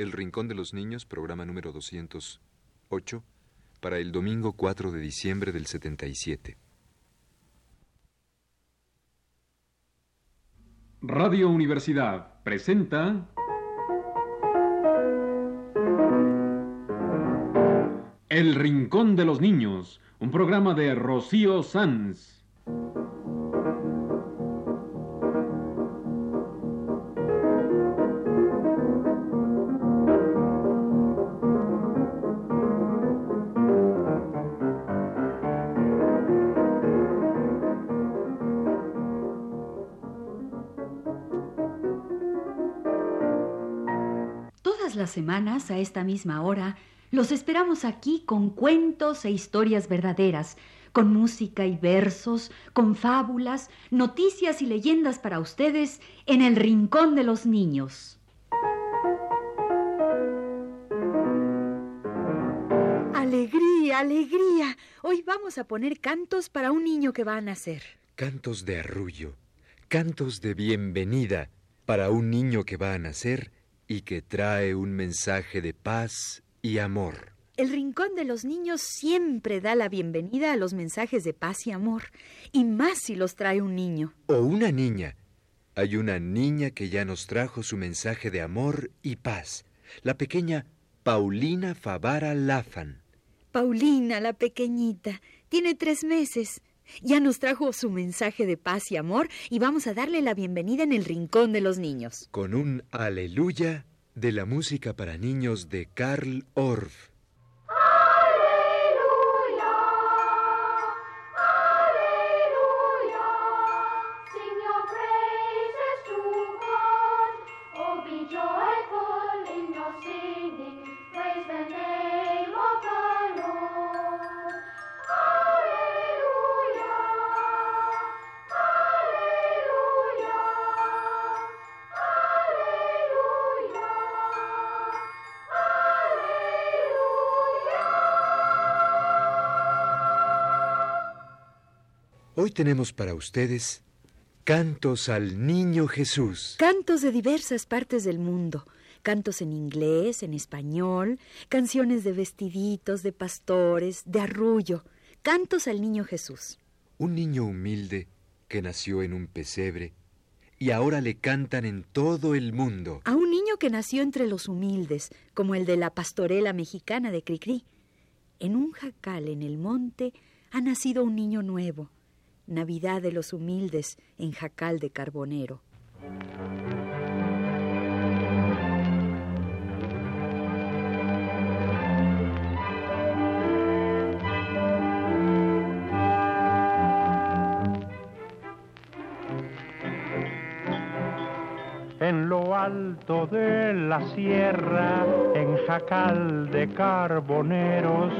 El Rincón de los Niños, programa número 208, para el domingo 4 de diciembre del 77. Radio Universidad presenta El Rincón de los Niños, un programa de Rocío Sanz. Semanas, a esta misma hora, los esperamos aquí con cuentos e historias verdaderas, con música y versos, con fábulas, noticias y leyendas para ustedes en el Rincón de los Niños. Alegría, alegría. Hoy vamos a poner cantos para un niño que va a nacer. Cantos de arrullo, cantos de bienvenida para un niño que va a nacer y que trae un mensaje de paz y amor. El Rincón de los Niños siempre da la bienvenida a los mensajes de paz y amor, y más si los trae un niño. O una niña. Hay una niña que ya nos trajo su mensaje de amor y paz, la pequeña Paulina Favara Lafan. Paulina, la pequeñita, tiene tres meses. Ya nos trajo su mensaje de paz y amor y vamos a darle la bienvenida en el Rincón de los Niños. Con un aleluya de la música para niños de Karl Orff. Tenemos para ustedes Cantos al Niño Jesús. Cantos de diversas partes del mundo. Cantos en inglés, en español, canciones de vestiditos, de pastores, de arrullo. Cantos al niño Jesús. Un niño humilde que nació en un pesebre y ahora le cantan en todo el mundo. A un niño que nació entre los humildes, como el de la pastorela mexicana de Cricri. En un jacal en el monte ha nacido un niño nuevo. Navidad de los humildes en jacal de carbonero. De la sierra, en jacal de carboneros,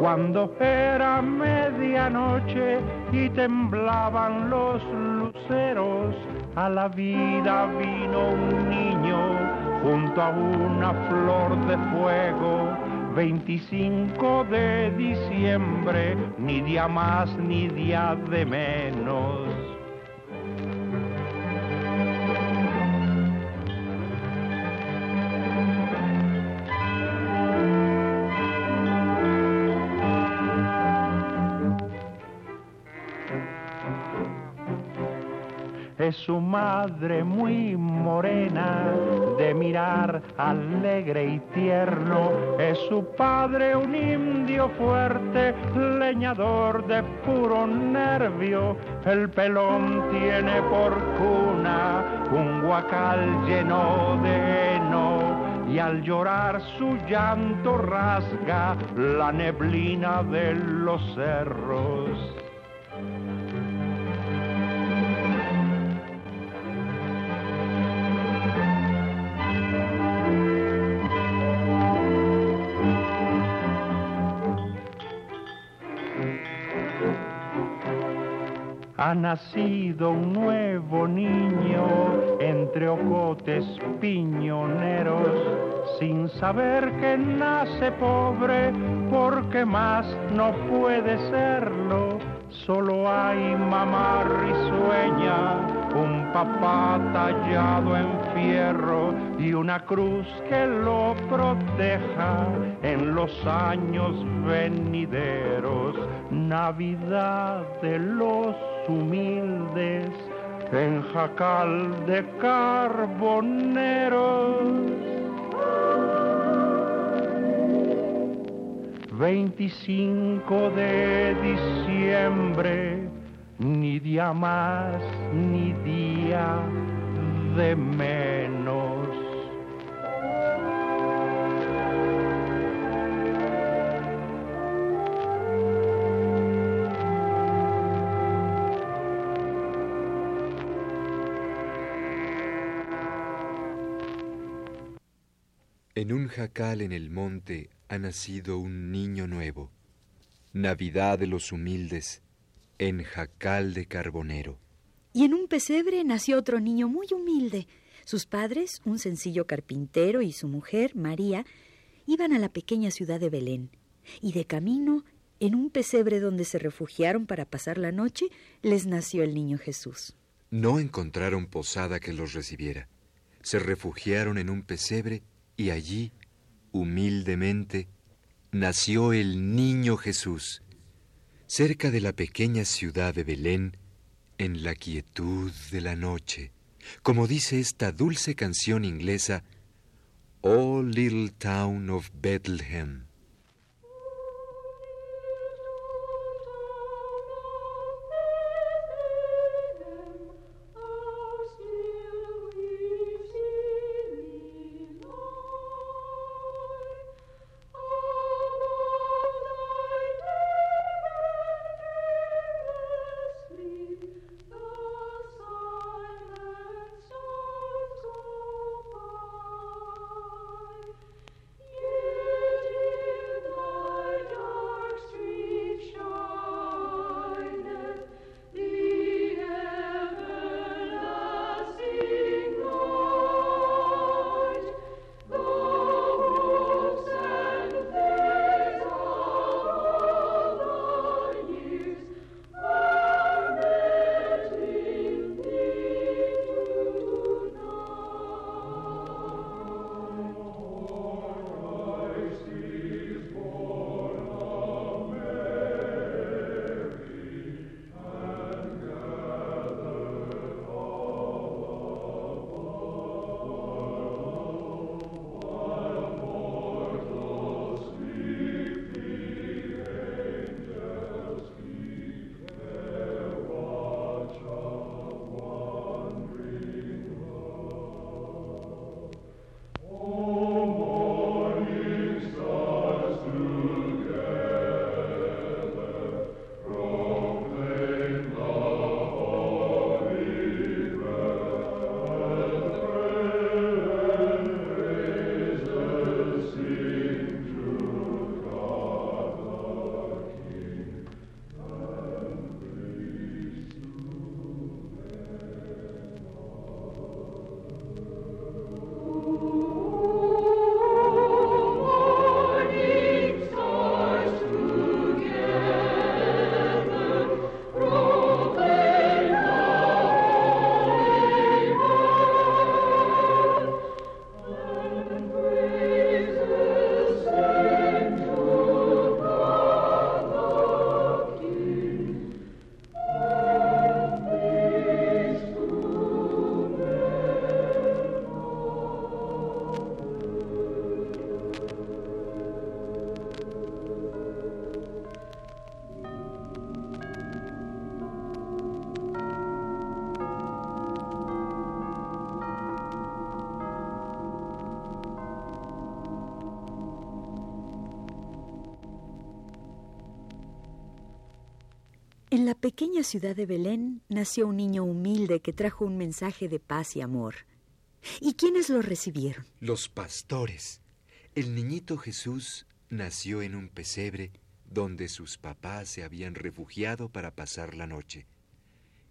cuando era medianoche y temblaban los luceros, a la vida vino un niño junto a una flor de fuego. 25 de diciembre, ni día más ni día de menos. Su madre muy morena, de mirar alegre y tierno. Es su padre un indio fuerte, leñador de puro nervio. El pelón tiene por cuna un guacal lleno de heno. Y al llorar su llanto rasga la neblina de los cerros. Ha nacido un nuevo niño entre ocotes piñoneros, sin saber que nace pobre, porque más no puede serlo. Solo hay mamá risueña, un papá tallado en fierro y una cruz que lo proteja en los años venideros. Navidad de los humildes en jacal de carboneros. 25 de diciembre, ni día más ni día de menos. En un jacal en el monte ha nacido un niño nuevo, Navidad de los humildes, en jacal de carbonero. Y en un pesebre nació otro niño muy humilde. Sus padres, un sencillo carpintero y su mujer, María, iban a la pequeña ciudad de Belén. Y de camino, en un pesebre donde se refugiaron para pasar la noche, les nació el niño Jesús. No encontraron posada que los recibiera. Se refugiaron en un pesebre y allí, humildemente, nació el niño Jesús, cerca de la pequeña ciudad de Belén, en la quietud de la noche, como dice esta dulce canción inglesa, Oh Little Town of Bethlehem. Pequeña ciudad de Belén nació un niño humilde que trajo un mensaje de paz y amor. ¿Y quiénes lo recibieron? Los pastores. El niñito Jesús nació en un pesebre donde sus papás se habían refugiado para pasar la noche.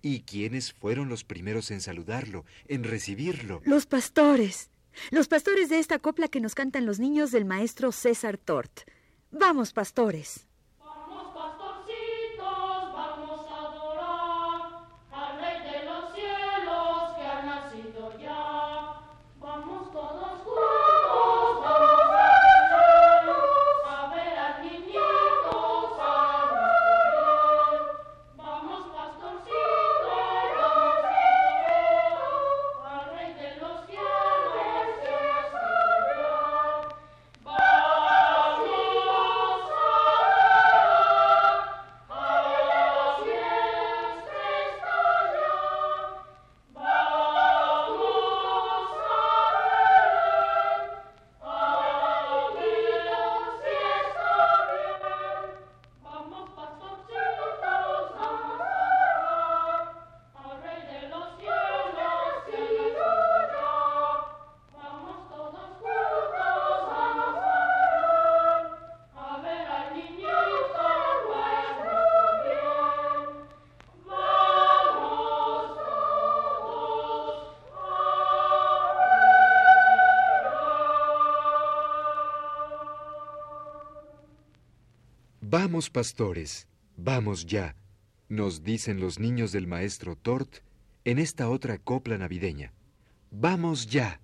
¿Y quiénes fueron los primeros en saludarlo, en recibirlo? Los pastores. Los pastores de esta copla que nos cantan los niños del maestro César Tort. Vamos, pastores. Vamos, pastores, vamos ya, nos dicen los niños del maestro Tort en esta otra copla navideña. Vamos ya.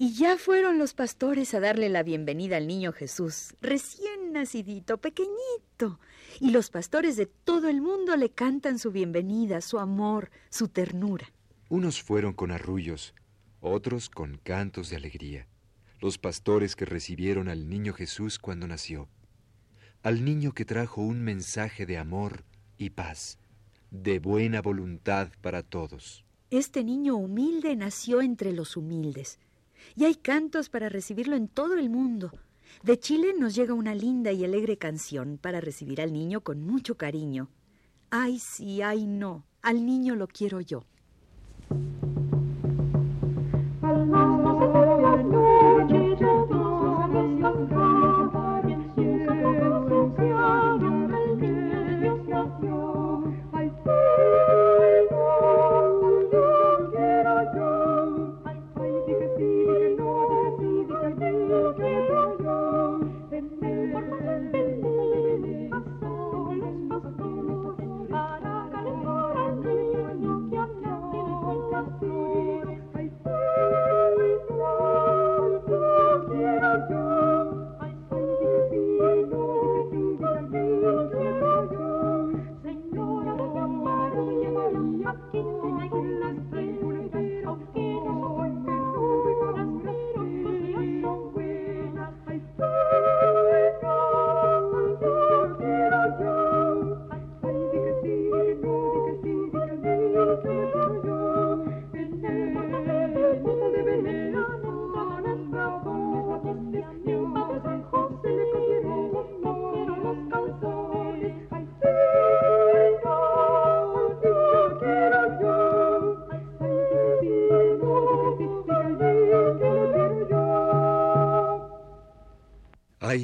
Y ya fueron los pastores a darle la bienvenida al niño Jesús, recién nacidito, pequeñito. Y los pastores de todo el mundo le cantan su bienvenida, su amor, su ternura. Unos fueron con arrullos, otros con cantos de alegría. Los pastores que recibieron al niño Jesús cuando nació. Al niño que trajo un mensaje de amor y paz, de buena voluntad para todos. Este niño humilde nació entre los humildes. Y hay cantos para recibirlo en todo el mundo. De Chile nos llega una linda y alegre canción para recibir al niño con mucho cariño. Ay, sí, ay, no, al niño lo quiero yo.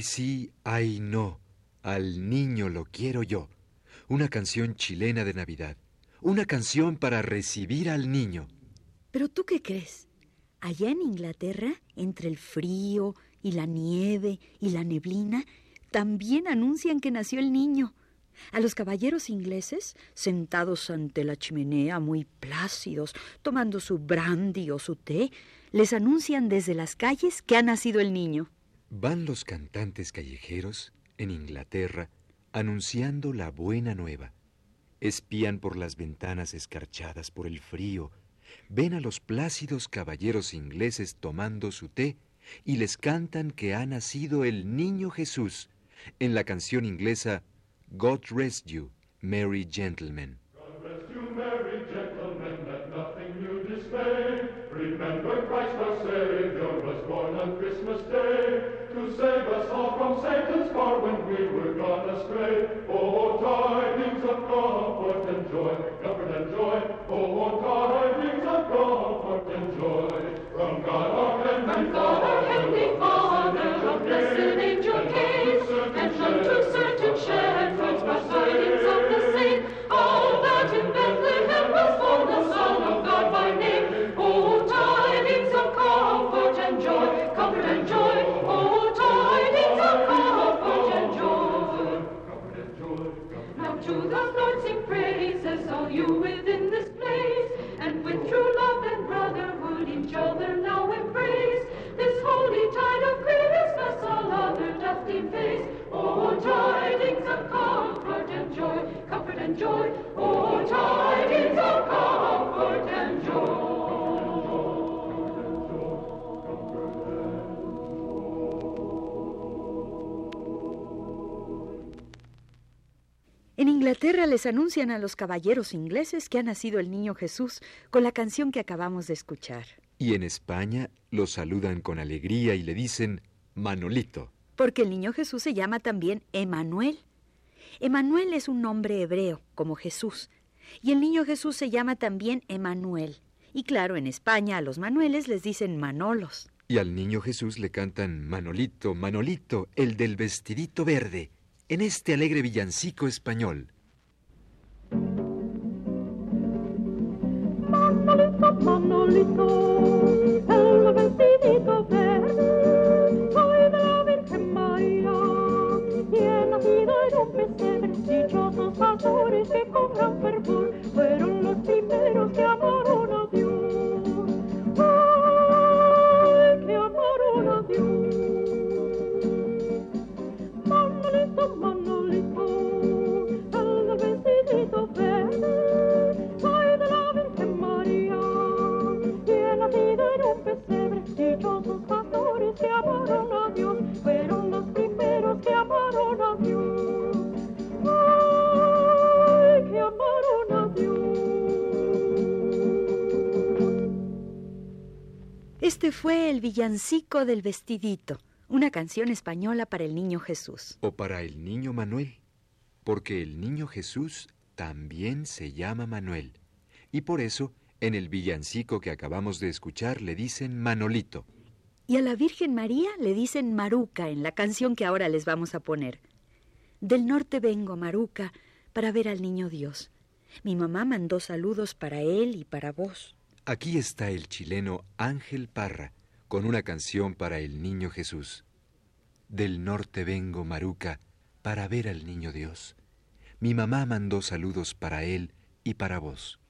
Sí, ay no, al niño lo quiero yo. Una canción chilena de Navidad. Una canción para recibir al niño. Pero tú qué crees? Allá en Inglaterra, entre el frío y la nieve y la neblina, también anuncian que nació el niño. A los caballeros ingleses, sentados ante la chimenea, muy plácidos, tomando su brandy o su té, les anuncian desde las calles que ha nacido el niño. Van los cantantes callejeros en Inglaterra anunciando la buena nueva. Espían por las ventanas escarchadas por el frío, ven a los plácidos caballeros ingleses tomando su té y les cantan que ha nacido el niño Jesús en la canción inglesa God Rest You, Merry Gentlemen. Satan's power when we were gone astray. Oh, En Inglaterra les anuncian a los caballeros ingleses que ha nacido el niño Jesús con la canción que acabamos de escuchar. Y en España lo saludan con alegría y le dicen Manolito. Porque el niño Jesús se llama también Emanuel. Emanuel es un nombre hebreo, como Jesús. Y el niño Jesús se llama también Emanuel. Y claro, en España a los Manueles les dicen Manolos. Y al niño Jesús le cantan Manolito, Manolito, el del vestidito verde, en este alegre villancico español. Manolito, Manolito, el vestidito verde, soy de la Virgen María, y he nacido en un pesebre, dichosos pastores que con gran fervor fueron fue el villancico del vestidito, una canción española para el niño Jesús. O para el niño Manuel, porque el niño Jesús también se llama Manuel. Y por eso, en el villancico que acabamos de escuchar, le dicen Manolito. Y a la Virgen María le dicen Maruca en la canción que ahora les vamos a poner. Del norte vengo, Maruca, para ver al niño Dios. Mi mamá mandó saludos para él y para vos. Aquí está el chileno Ángel Parra con una canción para el niño Jesús. Del norte vengo, Maruca, para ver al niño Dios. Mi mamá mandó saludos para él y para vos.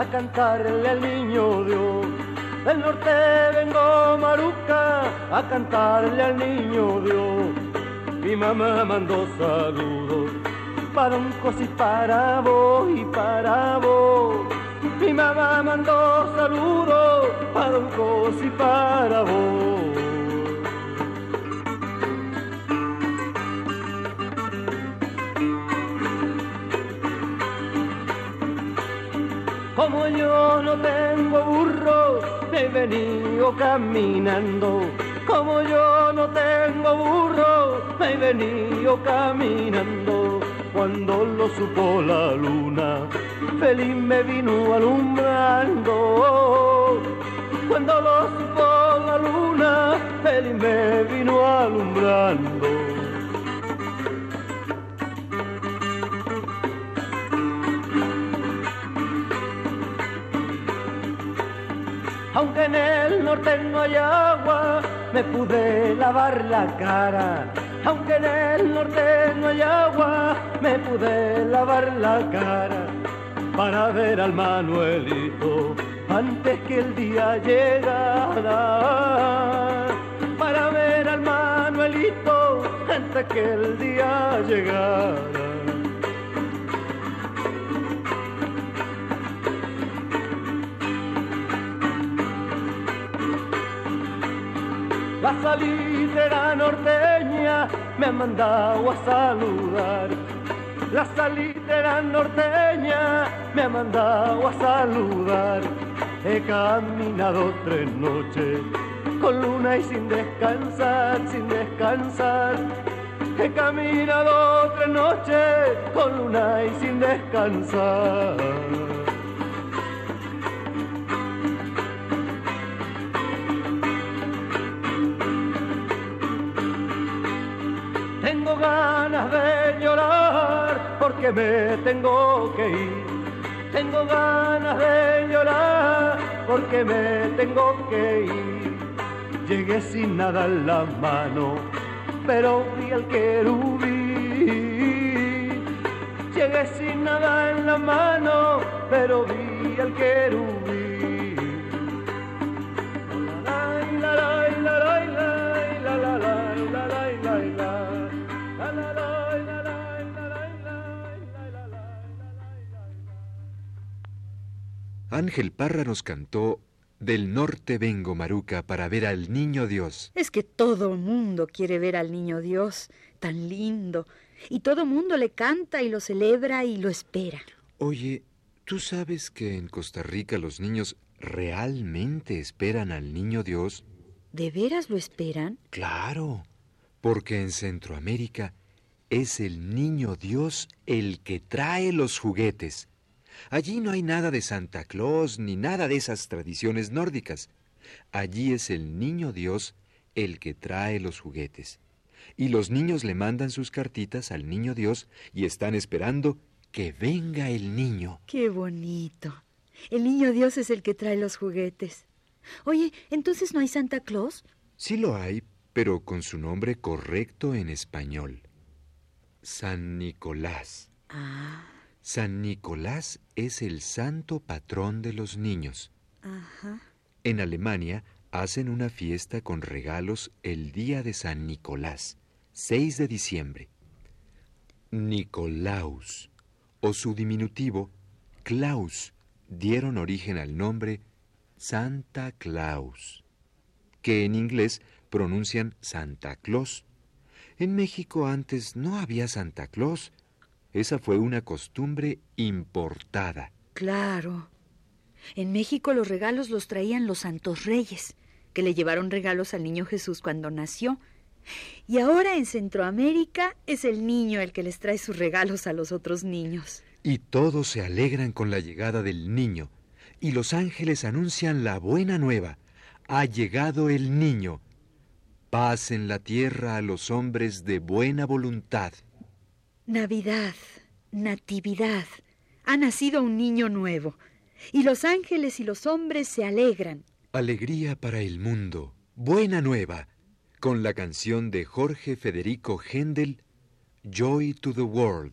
A cantarle al niño Dios. Del norte vengo, Maruca, a cantarle al niño Dios. Mi mamá mandó saludos para un y para vos y para vos. Mi mamá mandó saludos para un y para vos. Como yo no tengo burro, he venido caminando. Como yo no tengo burro, he venido caminando. Cuando lo supo la luna, feliz me vino alumbrando. Cuando lo supo la luna, feliz me vino alumbrando. Aunque en el norte no hay agua, me pude lavar la cara. Aunque en el norte no hay agua, me pude lavar la cara. Para ver al Manuelito antes que el día llegara. Para ver al Manuelito antes que el día llegara. La salitera norteña me ha mandado a saludar. La salitera norteña me ha mandado a saludar. He caminado tres noches con luna y sin descansar, sin descansar. He caminado tres noches con luna y sin descansar. Me tengo que ir. Tengo ganas de llorar porque me tengo que ir. Llegué sin nada en la mano, pero vi al querubín. Llegué sin nada en la mano, pero vi al querubín. Ángel Parra nos cantó Del norte vengo, Maruca, para ver al niño Dios. Es que todo mundo quiere ver al niño Dios, tan lindo, y todo mundo le canta y lo celebra y lo espera. Oye, ¿tú sabes que en Costa Rica los niños realmente esperan al niño Dios? ¿De veras lo esperan? Claro, porque en Centroamérica es el niño Dios el que trae los juguetes. Allí no hay nada de Santa Claus ni nada de esas tradiciones nórdicas. Allí es el niño Dios el que trae los juguetes. Y los niños le mandan sus cartitas al niño Dios y están esperando que venga el niño. Qué bonito. El niño Dios es el que trae los juguetes. Oye, ¿entonces no hay Santa Claus? Sí lo hay, pero con su nombre correcto en español. San Nicolás. Ah, San Nicolás es el santo patrón de los niños. ajá. En Alemania hacen una fiesta con regalos el día de San Nicolás, 6 de diciembre. Nicolaus, o su diminutivo, Claus, dieron origen al nombre Santa Claus, que en inglés pronuncian Santa Claus. En México antes no había Santa Claus. Esa fue una costumbre importada. Claro. En México los regalos los traían los santos reyes, que le llevaron regalos al niño Jesús cuando nació. Y ahora en Centroamérica es el niño el que les trae sus regalos a los otros niños. Y todos se alegran con la llegada del niño, y los ángeles anuncian la buena nueva. Ha llegado el niño. Paz en la tierra a los hombres de buena voluntad. Navidad, Natividad. Ha nacido un niño nuevo. Y los ángeles y los hombres se alegran. Alegría para el mundo. Buena nueva. Con la canción de Jorge Federico Händel, Joy to the World.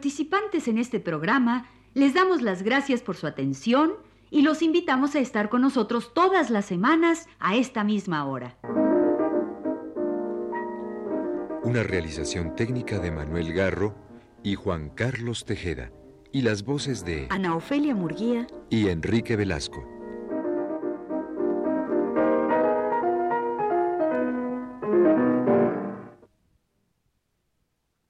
Participantes en este programa les damos las gracias por su atención y los invitamos a estar con nosotros todas las semanas a esta misma hora. Una realización técnica de Manuel Garro y Juan Carlos Tejeda. Y las voces de Ana Ofelia Murguía y Enrique Velasco.